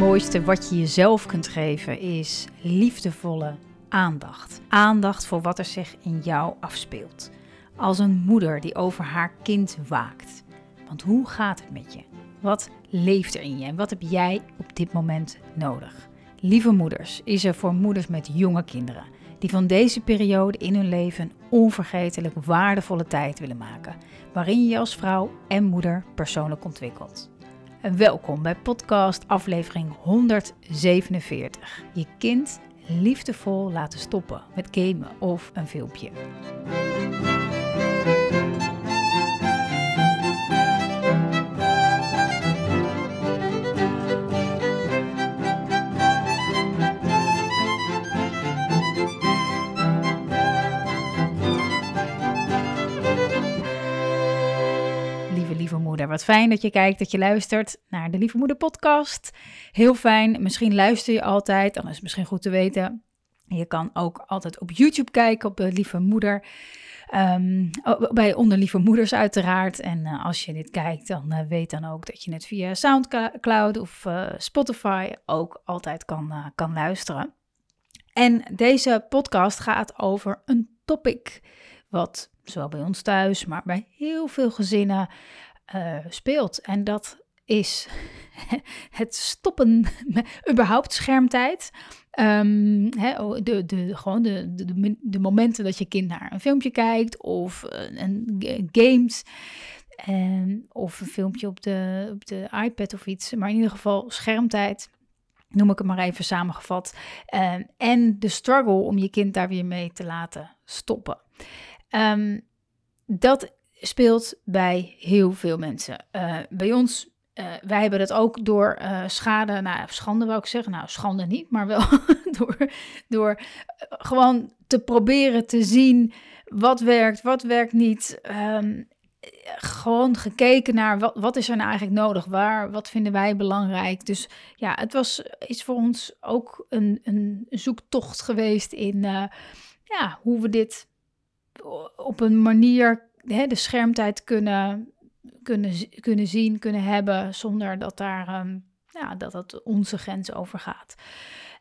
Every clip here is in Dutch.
allermooiste wat je jezelf kunt geven is liefdevolle aandacht. Aandacht voor wat er zich in jou afspeelt. Als een moeder die over haar kind waakt. Want hoe gaat het met je? Wat leeft er in je en wat heb jij op dit moment nodig? Lieve moeders, is er voor moeders met jonge kinderen die van deze periode in hun leven een onvergetelijk waardevolle tijd willen maken, waarin je als vrouw en moeder persoonlijk ontwikkelt. En welkom bij podcast aflevering 147. Je kind liefdevol laten stoppen met gamen of een filmpje. Fijn dat je kijkt, dat je luistert naar de Lieve Moeder podcast. Heel fijn. Misschien luister je altijd, dan is het misschien goed te weten. Je kan ook altijd op YouTube kijken op de Lieve Moeder. Um, bij Onder Lieve Moeders uiteraard. En uh, als je dit kijkt, dan uh, weet dan ook dat je het via Soundcloud of Spotify ook altijd kan, kan luisteren. En deze podcast gaat over een topic wat zowel bij ons thuis, maar bij heel veel gezinnen uh, speelt. En dat is het stoppen, überhaupt schermtijd. Um, de, de, gewoon de, de, de, momenten dat je kind naar een filmpje kijkt of een, een games. En, of een filmpje op de, op de iPad of iets. Maar in ieder geval schermtijd noem ik het maar even samengevat. Um, en de struggle om je kind daar weer mee te laten stoppen. Um, dat speelt bij heel veel mensen. Uh, bij ons, uh, wij hebben dat ook door uh, schade, nou schande wou ik zeggen, nou schande niet, maar wel door, door gewoon te proberen te zien wat werkt, wat werkt niet. Um, gewoon gekeken naar wat, wat is er nou eigenlijk nodig, waar, wat vinden wij belangrijk. Dus ja, het was is voor ons ook een, een zoektocht geweest in ja, hoe we dit op een manier de schermtijd kunnen, kunnen, kunnen zien, kunnen hebben, zonder dat daar ehm, ja, dat het onze grens overgaat.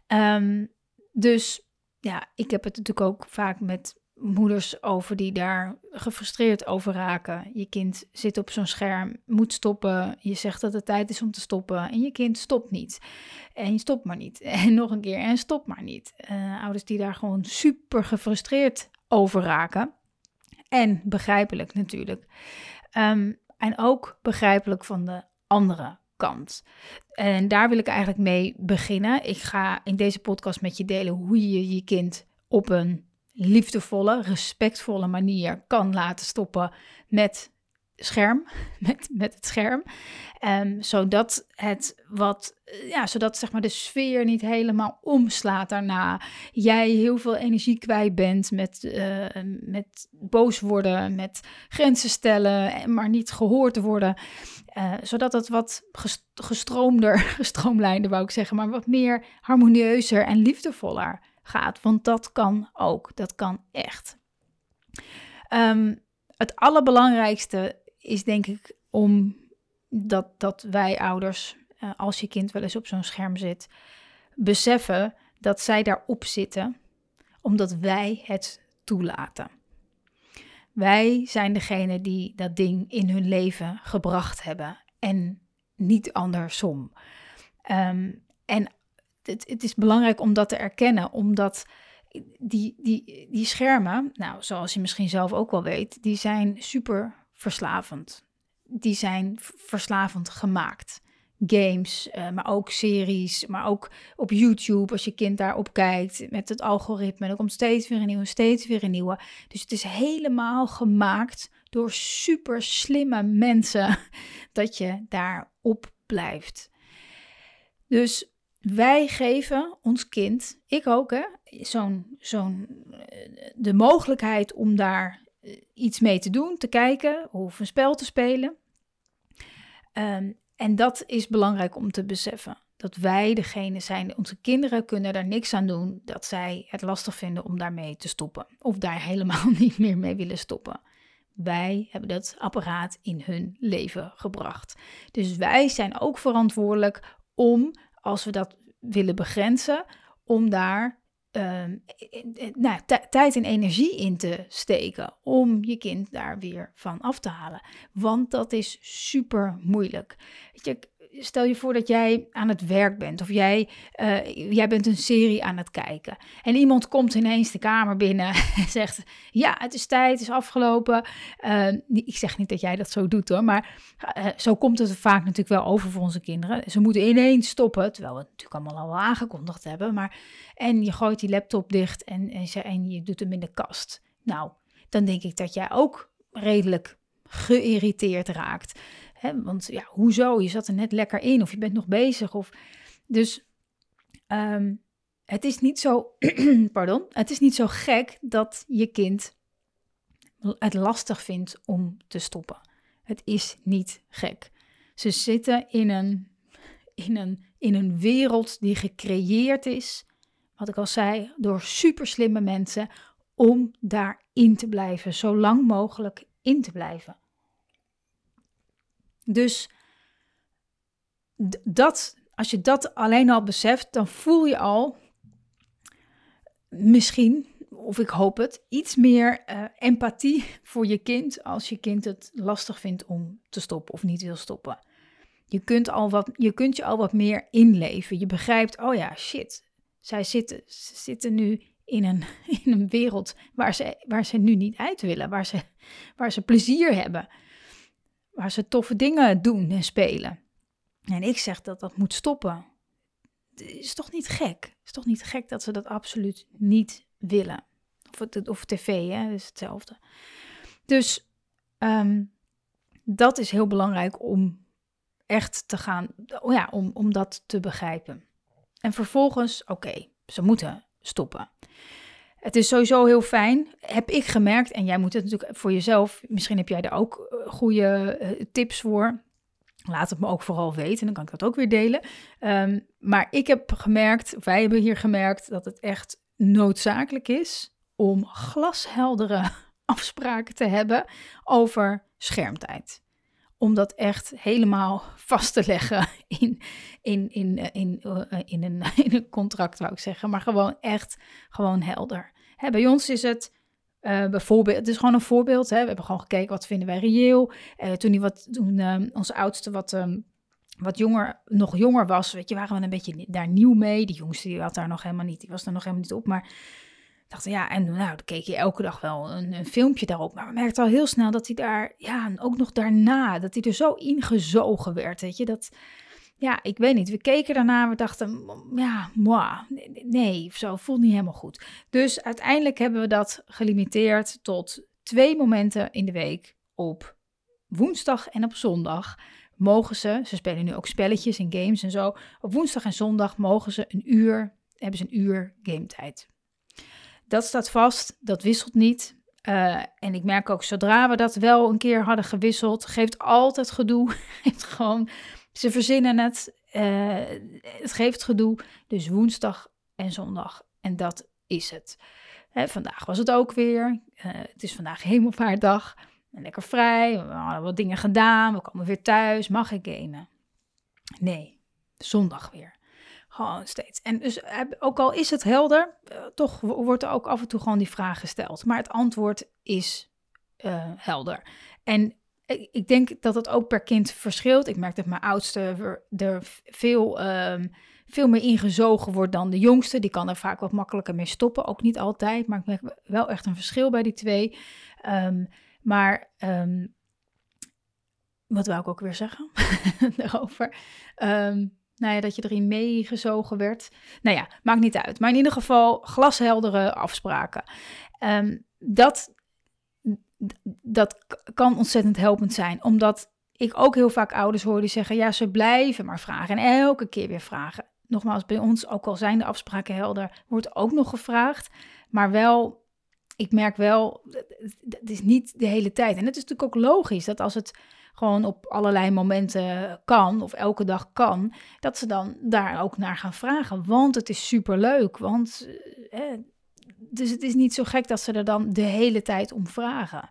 Um, dus ja, ik heb het natuurlijk ook vaak met moeders over die daar gefrustreerd over raken. Je kind zit op zo'n scherm, moet stoppen. Je zegt dat het tijd is om te stoppen en je kind stopt niet. En je stopt maar niet. En nog een keer en stopt maar niet. Uh, ouders die daar gewoon super gefrustreerd over raken. En begrijpelijk natuurlijk. Um, en ook begrijpelijk van de andere kant. En daar wil ik eigenlijk mee beginnen. Ik ga in deze podcast met je delen hoe je je kind op een liefdevolle, respectvolle manier kan laten stoppen met scherm, met, met het scherm. Um, zodat het wat, ja, zodat zeg maar de sfeer niet helemaal omslaat daarna. Jij heel veel energie kwijt bent met, uh, met boos worden, met grenzen stellen, maar niet gehoord worden. Zodat het wat gestroomder, gestroomlijnder wou ik zeggen, maar wat meer harmonieuzer en liefdevoller gaat. Want dat kan ook, dat kan echt. Um, het allerbelangrijkste is denk ik om dat, dat wij ouders, uh, als je kind wel eens op zo'n scherm zit, beseffen dat zij daarop zitten omdat wij het toelaten. Wij zijn degene die dat ding in hun leven gebracht hebben en niet andersom. Um, en het, het, is belangrijk om dat te erkennen, omdat die, die, die schermen, nou, zoals je misschien zelf ook wel weet, die zijn super verslavend. Die zijn verslavend gemaakt. Games, uh, maar ook series, maar ook op YouTube als je kind daarop kijkt met het algoritme. Er komt steeds weer een nieuwe, steeds weer een nieuwe. Dus het is helemaal gemaakt door super slimme mensen dat je daarop blijft. Dus wij geven ons kind, ik ook, hè, zo'n, zo'n, eh, de mogelijkheid om daar eh, iets mee te doen, te kijken of een spel te spelen. Um, en dat is belangrijk om te beseffen. Dat wij degene zijn, onze kinderen kunnen daar niks aan doen dat zij het lastig vinden om daarmee te stoppen. Of daar helemaal niet meer mee willen stoppen. Wij hebben dat apparaat in hun leven gebracht. Dus wij zijn ook verantwoordelijk om als we dat willen begrenzen, om daar Ehm, nou, tijd en energie in te steken om je kind daar weer van af te halen. Want dat is super moeilijk. Weet je, stel je voor dat jij aan het werk bent of jij, uh, jij bent een serie aan het kijken. En iemand komt ineens de kamer binnen en zegt: Ja, het is tijd, het is afgelopen. Uh, ik zeg niet dat jij dat zo doet hoor, maar uh, zo komt het vaak natuurlijk wel over voor onze kinderen. Ze moeten ineens stoppen, terwijl we het natuurlijk allemaal al aangekondigd hebben. Maar, en je gooit die laptop dicht en, en, en je doet hem in de kast. Nou, dan denk ik dat jij ook redelijk geïrriteerd raakt. Hè, want ja, hoezo? Je zat er net lekker in of je bent nog bezig. Of... Dus ehm, het is niet zo, pardon, het is niet zo gek dat je kind het lastig vindt om te stoppen. Het is niet gek. Ze zitten in een, in een, in een wereld die gecreëerd is, wat ik al zei, door superslimme mensen, om daarin te blijven, zo lang mogelijk in te blijven. Dus dat, als je dat alleen al beseft, dan voel je al misschien, of ik hoop het, iets meer uh, empathie voor je kind als je kind het lastig vindt om te stoppen of niet wil stoppen. Je kunt, al wat, je kunt je al wat meer inleven. Je begrijpt, oh ja, shit, zij zitten, zitten nu in een, in een wereld waar ze, waar ze nu niet uit willen, waar ze, waar ze plezier hebben waar ze toffe dingen doen en spelen. En ik zeg dat dat moet stoppen. Het is toch niet gek? Het is toch niet gek dat ze dat absoluut niet willen? Of, het, of tv, hè, is hetzelfde. Dus um, dat is heel belangrijk om echt te gaan, oh ja, om, om dat te begrijpen. En vervolgens, oké, ze moeten stoppen. Het is sowieso heel fijn, heb ik gemerkt. En jij moet het natuurlijk voor jezelf. Misschien heb jij er ook eh, goede eh, tips voor. Laat het me ook vooral weten, dan kan ik dat ook weer delen. Um, maar ik heb gemerkt, wij hebben hier gemerkt, dat het echt noodzakelijk is om glasheldere afspraken te hebben over schermtijd. Om dat echt helemaal vast te leggen in, in, in, in, in, in, een, in een contract, wou ik zeggen. Maar gewoon echt gewoon helder. Hè, bij ons is het uh, bijvoorbeeld, het is gewoon een voorbeeld. Hè. We hebben gewoon gekeken wat vinden wij reëel. Toen die wat, toen uh, onze oudste wat, um, wat jonger, nog jonger was, weet je, waren we een beetje daar nieuw mee. Die jongste die had daar nog helemaal niet, die was er nog helemaal niet op. Maar dachten, ja, en nou, dan keek je elke dag wel een, filmpje daarop. Maar we merkten al heel snel dat hij daar, ja, ook nog daarna, dat hij er zo ingezogen werd, weet je. Dat, ja, ik weet niet. We keken daarna, we dachten, ja, moi, nee, zo voelt niet helemaal goed. Dus uiteindelijk hebben we dat gelimiteerd tot twee momenten in de week op woensdag en op zondag mogen ze, ze spelen nu ook spelletjes en games en zo, op woensdag en zondag mogen ze een uur, hebben ze een uur game tijd. Dat staat vast, dat wisselt niet. Uh, en ik merk ook, zodra we dat wel een keer hadden gewisseld, geeft altijd gedoe. Geeft gewoon, ze verzinnen het. Uh, het geeft gedoe. Dus woensdag en zondag. En dat is het. Hè, vandaag was het ook weer. Uh, het is vandaag hemelvaartdag. Lekker vrij. We hadden wat dingen gedaan. We komen weer thuis. Mag ik gamen? Nee, zondag weer. Gewoon steeds. En dus ook al is het helder, uh, toch wordt er ook af en toe gewoon die vraag gesteld. Maar het antwoord is uh, helder. En ik denk dat het ook per kind verschilt. Ik merk dat mijn oudste er veel, um, veel meer ingezogen wordt dan de jongste. Die kan er vaak wat makkelijker mee stoppen. Ook niet altijd, maar ik merk wel echt een verschil bij die twee. Um, maar um, wat wou ik ook weer zeggen daarover? Nou ja, dat je erin meegezogen werd. Nou ja, maakt niet uit. Maar in ieder geval glasheldere afspraken. dat dat kan ontzettend helpend zijn. Omdat ik ook heel vaak ouders hoor die zeggen: ja, ze blijven maar vragen en elke keer weer vragen. Nogmaals, bij ons, ook al zijn de afspraken helder, wordt ook nog gevraagd. Maar wel, ik merk wel, het is niet de hele tijd. En het is natuurlijk ook logisch dat als het gewoon op allerlei momenten kan, of elke dag kan, dat ze dan daar ook naar gaan vragen. Want het is superleuk. Want eh, dus het is niet zo gek dat ze er dan de hele tijd om vragen.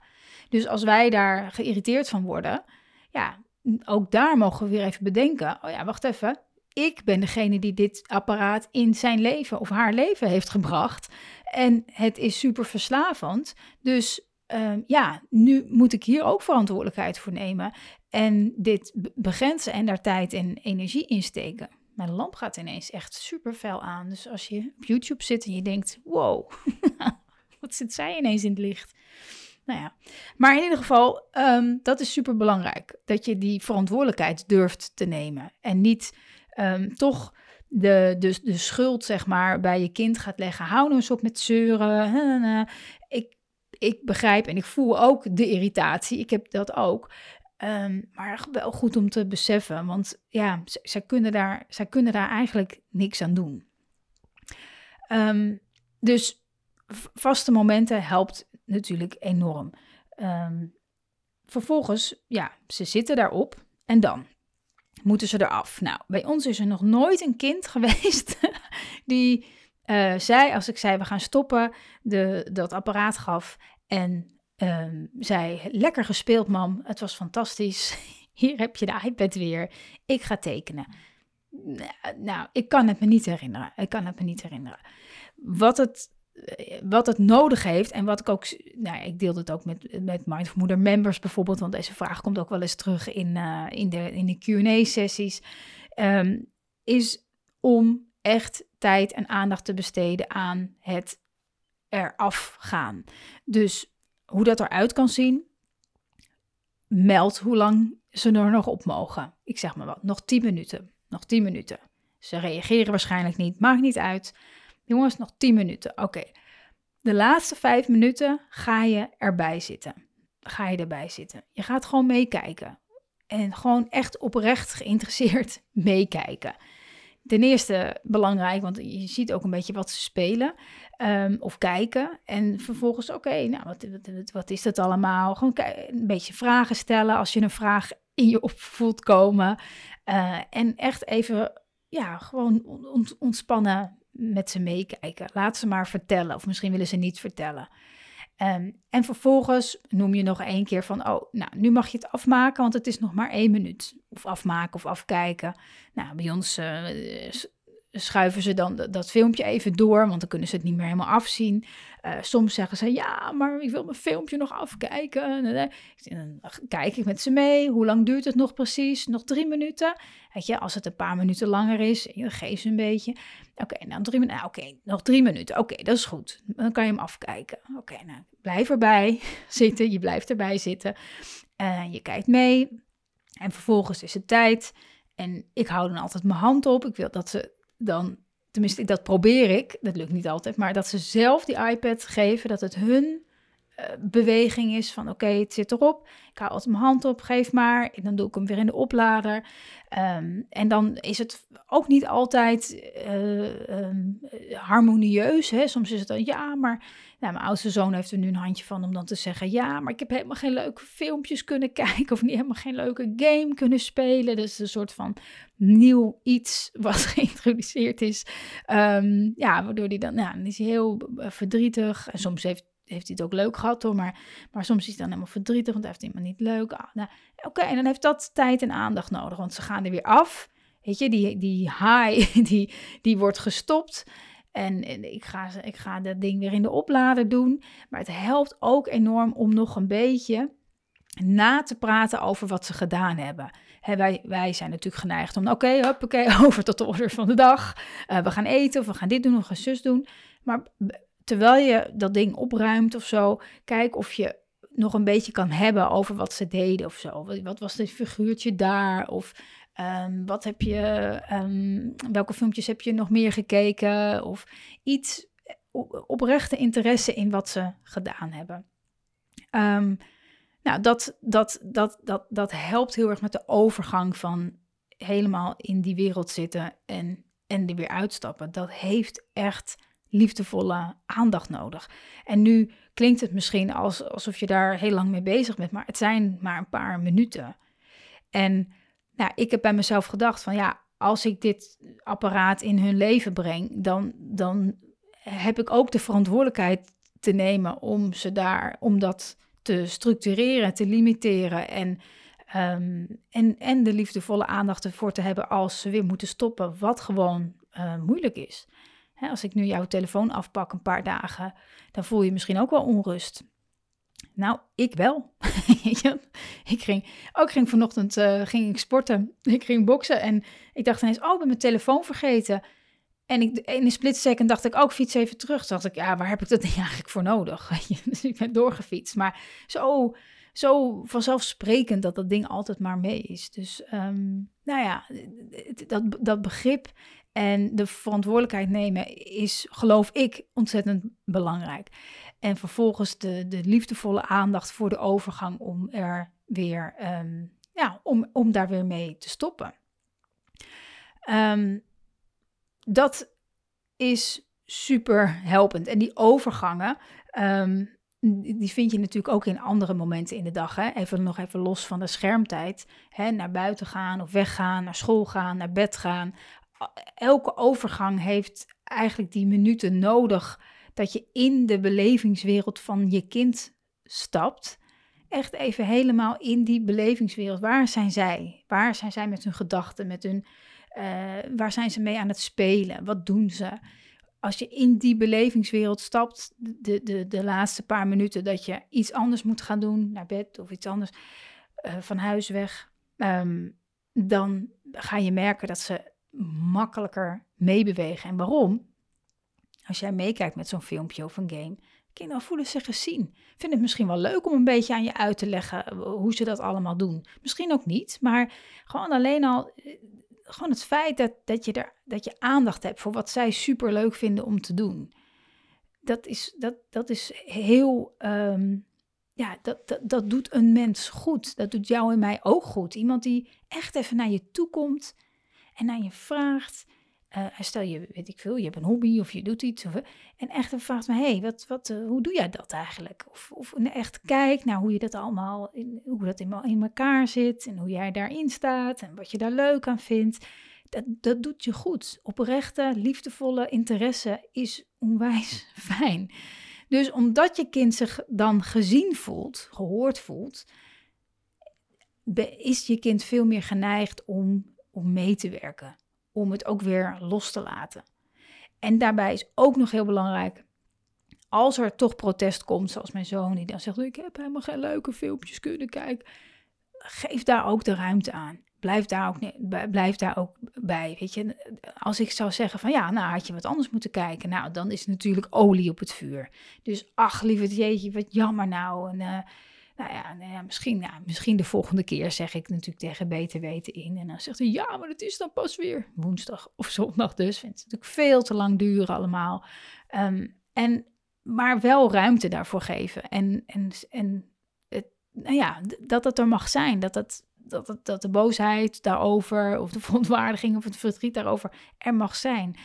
Dus als wij daar geïrriteerd van worden, ja, ook daar mogen we weer even bedenken. Oh ja, wacht even. ik ben degene die dit apparaat in zijn leven of haar leven heeft gebracht. En het is super verslavend. Dus ehm, ja, nu moet ik hier ook verantwoordelijkheid voor nemen. En dit begrenzen en daar tijd en energie in steken. Mijn lamp gaat ineens echt super fel aan. Dus als je op YouTube zit en je denkt: wow, wat zit zij ineens in het licht? Nou ja, maar in ieder geval, ehm, dat is super belangrijk. Dat je die verantwoordelijkheid durft te nemen. En niet um, toch de, de, de schuld, zeg maar, bij je kind gaat leggen. Hou nou eens op met zeuren. Ik, ik begrijp en ik voel ook de irritatie. Ik heb dat ook. Um, maar wel goed om te beseffen, want ja, zij kunnen daar, zij kunnen daar eigenlijk niks aan doen. Um, dus vaste momenten helpt natuurlijk enorm. Um, vervolgens, ja, ze zitten daarop en dan moeten ze eraf. Nou, bij ons is er nog nooit een kind geweest die uh, zei, als ik zei we gaan stoppen, de, dat apparaat gaf en um, zei: Lekker gespeeld, mam. Het was fantastisch. Hier heb je de iPad weer. Ik ga tekenen. Nou, ik kan het me niet herinneren. Ik kan het me niet herinneren. Wat het, eh, wat het nodig heeft en wat ik ook, nou, ik deel het ook met, met Mindful Moeder members bijvoorbeeld, want deze vraag komt ook wel eens terug in, uh, in de, in de Q&A-sessies, um, is om echt tijd en aandacht te besteden aan het eraf gaan. Dus hoe dat eruit kan zien, meld hoe lang ze er nog op mogen. Ik zeg maar wat, nog 10 minuten. Nog 10 minuten. Ze reageren waarschijnlijk niet, maakt niet uit. Jongens, nog 10 minuten. Oké. De laatste 5 minuten ga je erbij zitten. Ga je erbij zitten. Je gaat gewoon meekijken. En gewoon echt oprecht geïnteresseerd meekijken ten eerste belangrijk, want je ziet ook een beetje wat ze spelen um, of kijken. En vervolgens, oké, nou, wat, wat, is dat allemaal? Gewoon een beetje vragen stellen als je een vraag in je op voelt komen. Uh, en echt even, ja, gewoon ontspannen met ze meekijken. Laat ze maar vertellen, of misschien willen ze niet vertellen. Um, en vervolgens noem je nog één keer van, oh, nou, nu mag je het afmaken, want het is nog maar één minuut. Of afmaken of afkijken. Nou, bij ons uh, schuiven ze dan dat, filmpje even door, want dan kunnen ze het niet meer helemaal afzien. Uh, soms zeggen ze, ja, maar ik wil mijn filmpje nog afkijken. Dan kijk ik met ze mee. Hoe lang duurt het nog precies? Nog drie minuten? Weet je, als het een paar minuten langer is, geef ze een beetje. Oké, nou drie minuten. Nou, Oké, nog drie minuten. Oké, dat is goed. Dan kan je hem afkijken. Oké, nou, blijf erbij zitten. Je blijft erbij zitten. Uh, je kijkt mee. En vervolgens is het tijd. En ik hou dan altijd mijn hand op. Ik wil dat ze dan, tenminste dat probeer ik, dat lukt niet altijd, maar dat ze zelf die iPad geven, dat het hun uh, beweging is van oké, het zit erop, ik hou altijd mijn hand op, geef maar, en dan doe ik hem weer in de oplader. Um, en dan is het ook niet altijd uh, um, harmonieus. Hè? Soms is het dan ja, maar nou, mijn oudste zoon heeft er nu een handje van om dan te zeggen: Ja, maar ik heb helemaal geen leuke filmpjes kunnen kijken. Of niet helemaal geen leuke game kunnen spelen. Dus een soort van nieuw iets wat geïntroduceerd is. Um, ja, waardoor hij dan, nou, is heel eh, verdrietig. En soms heeft heeft hij het ook leuk gehad hoor, maar, maar soms is hij dan helemaal verdrietig, want hij heeft iemand niet leuk. Ah, nou, Oké, en dan heeft dat tijd en aandacht nodig, want ze gaan er weer af. Weet je, die, die high, die, die wordt gestopt. En, ik, ga, ik ga dat ding weer in de oplader doen. Maar het helpt ook enorm om nog een beetje na te praten over wat ze gedaan hebben. wij, wij zijn natuurlijk geneigd om, oké, okay, oké, over tot de orde van de dag. Uh, we gaan eten of we gaan dit doen of we gaan zus doen. Maar terwijl je dat ding opruimt of zo, kijk of je nog een beetje kan hebben over wat ze deden of zo. Wat was dit figuurtje daar? Of um, wat heb je, um, welke filmpjes heb je nog meer gekeken? Of iets oprechte interesse in wat ze gedaan hebben. Um, nou, dat, dat, dat, dat, dat helpt heel erg met de overgang van helemaal in die wereld zitten en, en er weer uitstappen. Dat heeft echt liefdevolle aandacht nodig. En nu klinkt het misschien als, alsof je daar heel lang mee bezig bent, maar het zijn maar een paar minuten. En nou, ik heb bij mezelf gedacht van ja, als ik dit apparaat in hun leven breng, dan, dan heb ik ook de verantwoordelijkheid te nemen om ze daar, om dat te structureren, te limiteren en Ehm, en, en de liefdevolle aandacht ervoor te hebben als ze weer moeten stoppen, wat gewoon uh, moeilijk is. als ik nu jouw telefoon afpak een paar dagen, dan voel je misschien ook wel onrust. Nou, ik wel. ik ging, ook ging vanochtend uh, ging ik sporten. Ik ging boksen en ik dacht ineens, oh, ik ben mijn telefoon vergeten. En ik, in een split second dacht ik ook, oh, fiets even terug. Toen dacht ik, ja, waar heb ik dat eigenlijk voor nodig? dus ik ben doorgefietst. Maar zo, zo vanzelfsprekend dat dat ding altijd maar mee is. Dus um, nou ja, dat, dat begrip en de verantwoordelijkheid nemen is, geloof ik, ontzettend belangrijk. En vervolgens de, de liefdevolle aandacht voor de overgang om er weer, um, ja, om, om daar weer mee te stoppen. Um, dat is super helpend. En die overgangen, um, die vind je natuurlijk ook in andere momenten in de dag. Hè? Even nog even los van de schermtijd. Hè? Naar buiten gaan of weggaan, naar school gaan, naar bed gaan. Elke overgang heeft eigenlijk die minuten nodig dat je in de belevingswereld van je kind stapt. Echt even helemaal in die belevingswereld. Waar zijn zij? Waar zijn zij met hun gedachten, met hun, uh, waar zijn ze mee aan het spelen? Wat doen ze? Als je in die belevingswereld stapt, de, de, de laatste paar minuten dat je iets anders moet gaan doen, naar bed of iets anders, uh, van huis weg, um, dan ga je merken dat ze makkelijker meebewegen. En waarom? Als jij meekijkt met zo'n filmpje of een game, kinderen voelen zich gezien. Vind het misschien wel leuk om een beetje aan je uit te leggen eh, hoe ze dat allemaal doen. Misschien ook niet, maar gewoon alleen al eh, gewoon het feit dat, dat, je er, dat je aandacht hebt voor wat zij super leuk vinden om te doen. Dat is, dat, dat is heel. Um, ja, dat, dat, dat doet een mens goed. Dat doet jou en mij ook goed. Iemand die echt even naar je toe komt en naar je vraagt. Uh, stel je, weet ik veel, je hebt een hobby of je doet iets. Of, en echt vraagt me, hey, wat, wat, uh, hoe doe jij dat eigenlijk? Of, of echt kijk naar hoe je dat allemaal, in, hoe dat in, in elkaar zit. En hoe jij daarin staat en wat je daar leuk aan vindt. Dat, dat doet je goed. Oprechte, liefdevolle interesse is onwijs fijn. Dus omdat je kind zich dan gezien voelt, gehoord voelt, is je kind veel meer geneigd om, om mee te werken om het ook weer los te laten. En daarbij is ook nog heel belangrijk, als er toch protest komt, zoals mijn zoon die dan zegt, ik heb helemaal geen leuke filmpjes kunnen kijken, geef daar ook de ruimte aan. Blijf daar ook, blijf daar ook bij. Weet je, als ik zou zeggen van ja, nou had je wat anders moeten kijken. Nou, dan is het natuurlijk olie op het vuur. Dus ach, lieve jeetje, wat jammer nou. En, uh, nou ja, nou ja misschien, ja, misschien de volgende keer zeg ik natuurlijk tegen beter weten in. En dan zegt hij, ja, maar het is dan pas weer woensdag of zondag dus. Vindt het natuurlijk veel te lang duren allemaal. Um, en, maar wel ruimte daarvoor geven. En, en, en het, nou ja, dat het er mag zijn. Dat, het, dat, het, dat de boosheid daarover, of de verontwaardiging of het verdriet daarover er mag zijn.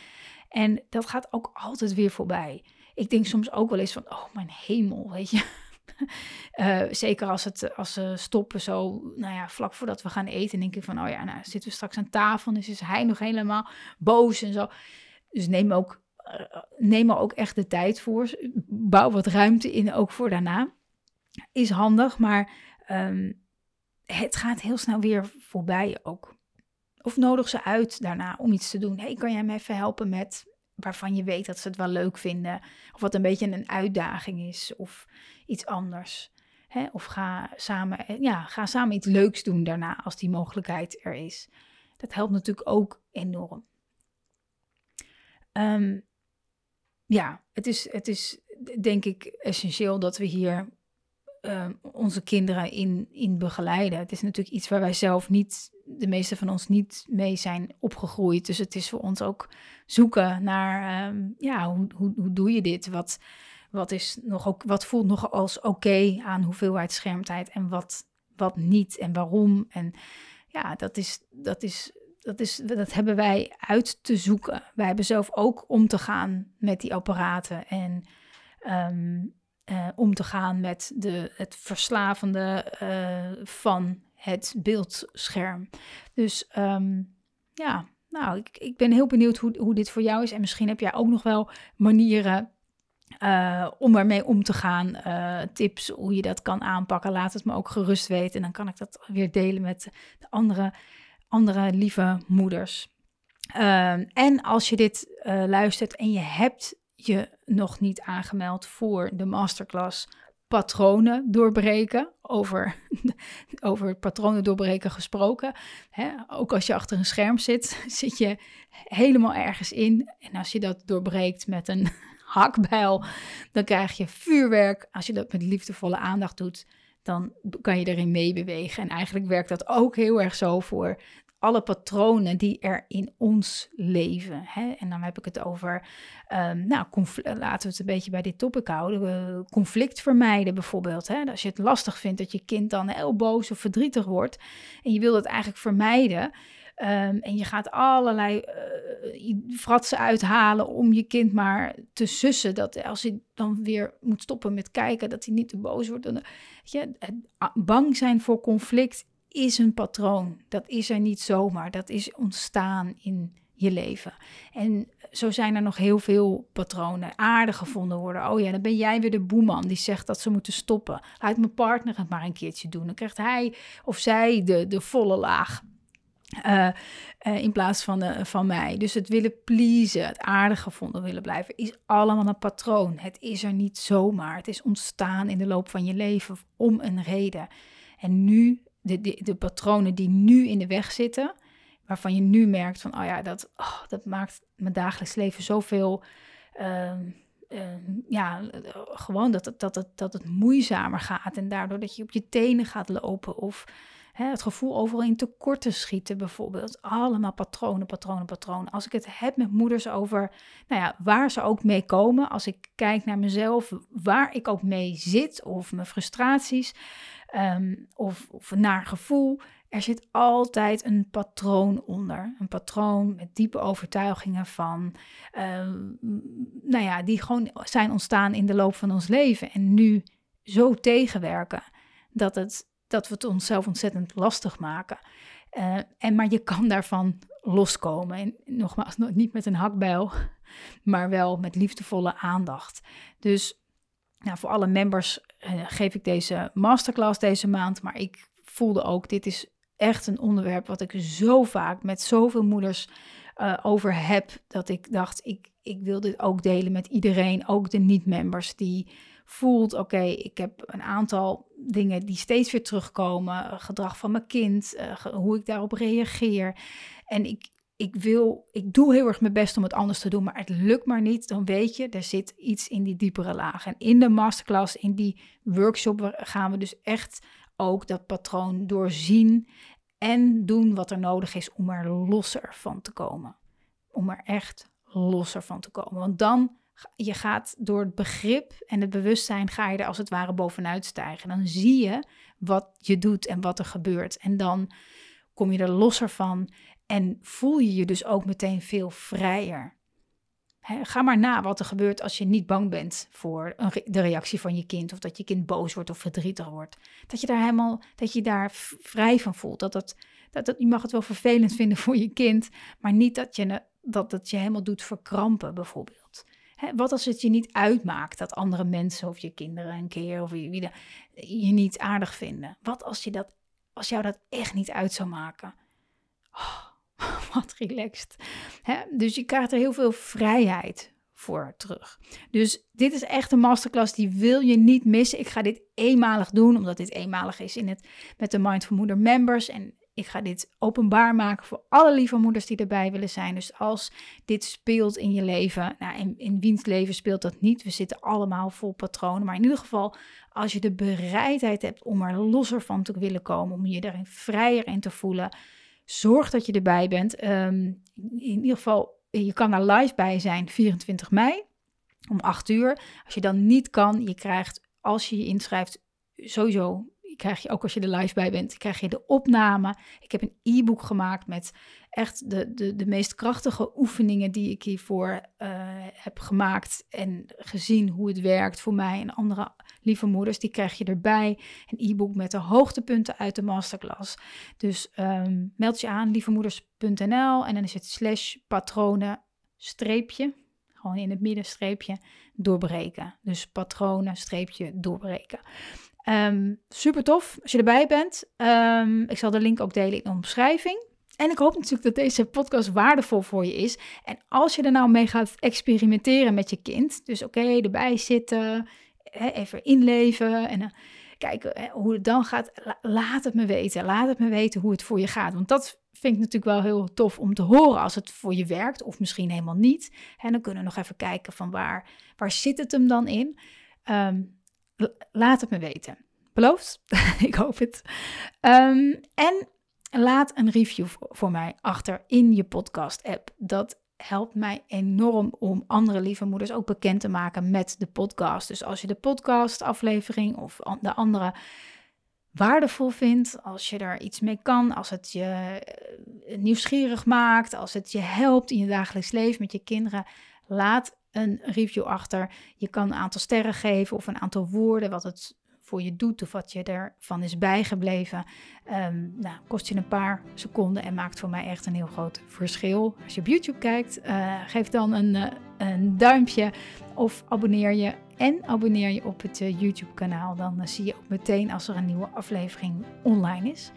En dat gaat ook altijd weer voorbij. Ik denk soms ook wel eens van, oh mijn hemel, weet je. Uh, zeker als, het, als ze stoppen zo, nou ja, vlak voordat we gaan eten, denk ik van, oh ja, nou zitten we straks aan tafel, dus is hij nog helemaal boos en zo. Dus neem ook, uh, neem er ook echt de tijd voor. Bouw wat ruimte in, ook voor daarna. Is handig, maar um, het gaat heel snel weer voorbij ook. Of nodig ze uit daarna om iets te doen. hey, kan jij me even helpen met waarvan je weet dat ze het wel leuk vinden. Of wat een beetje een uitdaging is of iets anders. Hè? Of ga samen, ja, ga samen iets leuks doen daarna als die mogelijkheid er is. Dat helpt natuurlijk ook enorm. Um, ja, het is, het is denk ik essentieel dat we hier uh, onze kinderen in, in begeleiden. Het is natuurlijk iets waar wij zelf niet, de meeste van ons niet mee zijn opgegroeid. Dus het is voor ons ook zoeken naar, um, ja, hoe, hoe, hoe doe je dit? Wat, wat, is nog ook, wat voelt nog als oké aan hoeveelheid schermtijd en wat, wat niet en waarom? En ja, dat is, dat is dat, is, dat hebben wij uit te zoeken. Wij hebben zelf ook om te gaan met die apparaten. En um, uh, om te gaan met de, het verslavende uh, van het beeldscherm. Dus um, ja, nou, ik, ik ben heel benieuwd hoe, hoe dit voor jou is. En misschien heb jij ook nog wel manieren Uh, om ermee om te gaan. Uh, tips hoe je dat kan aanpakken. Laat het me ook gerust weten. En dan kan ik dat weer delen met de andere, andere lieve moeders. Uh, en als je dit uh, luistert en je hebt je nog niet aangemeld voor de masterclass patronen doorbreken. Over, over patronen doorbreken gesproken. Hè, ook als je achter een scherm zit, zit je helemaal ergens in. En als je dat doorbreekt met een hakbijl, dan krijg je vuurwerk. Als je dat met liefdevolle aandacht doet, dan kan je erin meebewegen. En eigenlijk werkt dat ook heel erg zo voor alle patronen die er in ons leven. Hè? En dan heb ik het over, um, nou, laten we het een beetje bij dit topic houden. conflict vermijden bijvoorbeeld. Hè? Als je het lastig vindt dat je kind dan heel boos of verdrietig wordt en je wil het eigenlijk vermijden. Um, en je gaat allerlei uh, fratsen uithalen om je kind maar te sussen. Dat als hij dan weer moet stoppen met kijken, dat hij niet te boos wordt. Dan, je, bang zijn voor conflict is een patroon. Dat is er niet zomaar. Dat is ontstaan in je leven. En zo zijn er nog heel veel patronen. Aardig gevonden worden. Oh ja, dan ben jij weer de boeman die zegt dat ze moeten stoppen. Laat mijn partner het maar een keertje doen. Dan krijgt hij of zij de, de volle laag. Uh, uh, in plaats van, uh, van mij. Dus het willen pleasen, het aardig gevonden willen blijven, is allemaal een patroon. Het is er niet zomaar. Het is ontstaan in de loop van je leven om een reden. En nu de, de, de patronen die nu in de weg zitten, waarvan je nu merkt van, oh ja, dat, oh, dat maakt mijn dagelijks leven zoveel, uh, ja, gewoon dat, dat, het, dat het moeizamer gaat en daardoor dat je op je tenen gaat lopen of hè, het gevoel overal in tekorten schieten bijvoorbeeld. Allemaal patronen, patronen, patronen. Als ik het heb met moeders over, nou ja, waar ze ook mee komen, als ik kijk naar mezelf, waar ik ook mee zit of mijn frustraties, um, of, of naar gevoel. Er zit altijd een patroon onder. Een patroon met diepe overtuigingen van, um, nou ja, die gewoon zijn ontstaan in de loop van ons leven. En nu zo tegenwerken dat, het, dat we het onszelf ontzettend lastig maken. Uh, en, maar je kan daarvan loskomen. En nogmaals, niet met een hakbijl, maar wel met liefdevolle aandacht. Dus nou, voor alle members geef ik deze masterclass deze maand. Maar ik voelde ook, dit is echt een onderwerp wat ik zo vaak met zoveel moeders uh, over heb. Dat ik dacht, ik, ik wil dit ook delen met iedereen. Ook de niet-members die voelt, oké, ik heb een aantal dingen die steeds weer terugkomen. Gedrag van mijn kind, uh, hoe ik daarop reageer. En ik, ik wil, ik doe heel erg mijn best om het anders te doen, maar het lukt maar niet, dan weet je, er zit iets in die diepere laag. En in de masterclass, in die workshop, gaan we dus echt ook dat patroon doorzien en doen wat er nodig is om er losser van te komen. Om er echt losser van te komen. Want dan, je gaat door het begrip en het bewustzijn, ga je er als het ware bovenuit stijgen. Dan zie je wat je doet en wat er gebeurt. En dan kom je er losser van en voel je je dus ook meteen veel vrijer. ga maar na wat er gebeurt als je niet bang bent voor de reactie van je kind. Of dat je kind boos wordt of verdrietig wordt. Dat je daar helemaal, dat je daar vrij van voelt. Dat dat, dat, dat, je mag het wel vervelend vinden voor je kind. Maar niet dat je, dat het je helemaal doet verkrampen bijvoorbeeld. wat als het je niet uitmaakt dat andere mensen of je kinderen een keer of wie, wie je niet aardig vinden? Wat als, je dat, als jou dat echt niet uit zou maken? Oh, wat relaxed. Hè? Dus je krijgt er heel veel vrijheid voor terug. Dus dit is echt een masterclass die wil je niet missen. Ik ga dit eenmalig doen, omdat dit eenmalig is in het, met de Mindful Moeder members. En ik ga dit openbaar maken voor alle lieve moeders die erbij willen zijn. Dus als dit speelt in je leven, nou, in, in wiens leven speelt dat niet? We zitten allemaal vol patronen. Maar in ieder geval, als je de bereidheid hebt om er losser van te willen komen, om je daarin vrijer in te voelen, Zorg dat je erbij bent. Ehm, in ieder geval, je kan daar live bij zijn 24 mei om 8 uur. Als je dan niet kan, je krijgt als je je inschrijft sowieso krijg je ook als je er live bij bent, krijg je de opname. Ik heb een e-book gemaakt met echt de, de, de meest krachtige oefeningen die ik hiervoor uh, heb gemaakt en gezien hoe het werkt voor mij en andere lieve moeders. Die krijg je erbij. Een e-book met de hoogtepunten uit de masterclass. Dus um, meld je aan, lievemoeders.nl en dan is het slash patronen streepje Gewoon in het middenstreepje doorbreken. Dus patronen, streepje doorbreken. Um, super tof als je erbij bent. Um, ik zal de link ook delen in de omschrijving. En ik hoop natuurlijk dat deze podcast waardevol voor je is. En als je er nou mee gaat experimenteren met je kind, dus oké, erbij zitten, even inleven en uh, kijken hoe het dan gaat, laat het me weten. Laat het me weten hoe het voor je gaat. Want dat vind ik natuurlijk wel heel tof om te horen als het voor je werkt, of misschien helemaal niet. En dan kunnen we nog even kijken van waar, waar zit het hem dan in. Um, laat het me weten. Beloofd? ik hoop het. Um, en laat een review voor mij achter in je podcast-app. Dat helpt mij enorm om andere lieve moeders ook bekend te maken met de podcast. Dus als je de podcast-aflevering of de andere waardevol vindt, als je er iets mee kan, als het je eh, nieuwsgierig maakt, als het je helpt in je dagelijks leven met je kinderen, laat een review achter. Je kan een aantal sterren geven of een aantal woorden, wat het voor je doet of wat je ervan is bijgebleven. Um, nou, kost je een paar seconden en maakt voor mij echt een heel groot verschil. Als je op YouTube kijkt, uh, geef dan een, uh, een, duimpje of abonneer je. En abonneer je op het uh, YouTube-kanaal. Dan zie je ook meteen als er een nieuwe aflevering online is.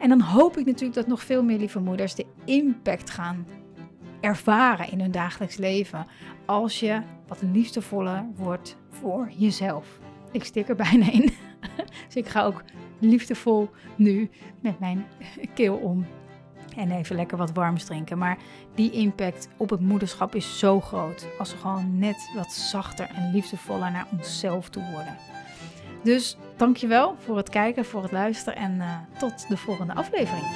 En dan hoop ik natuurlijk dat nog veel meer lieve moeders de impact gaan ervaren in hun dagelijks leven. Als je wat liefdevoller wordt voor jezelf. Ik stik er bijna in. dus ik ga ook liefdevol nu met mijn keel om. En even lekker wat warms drinken. Maar die impact op het moederschap is zo groot. Als we gewoon net wat zachter en liefdevoller naar onszelf toe worden. Dus dankjewel voor het kijken, voor het luisteren en uh, tot de volgende aflevering.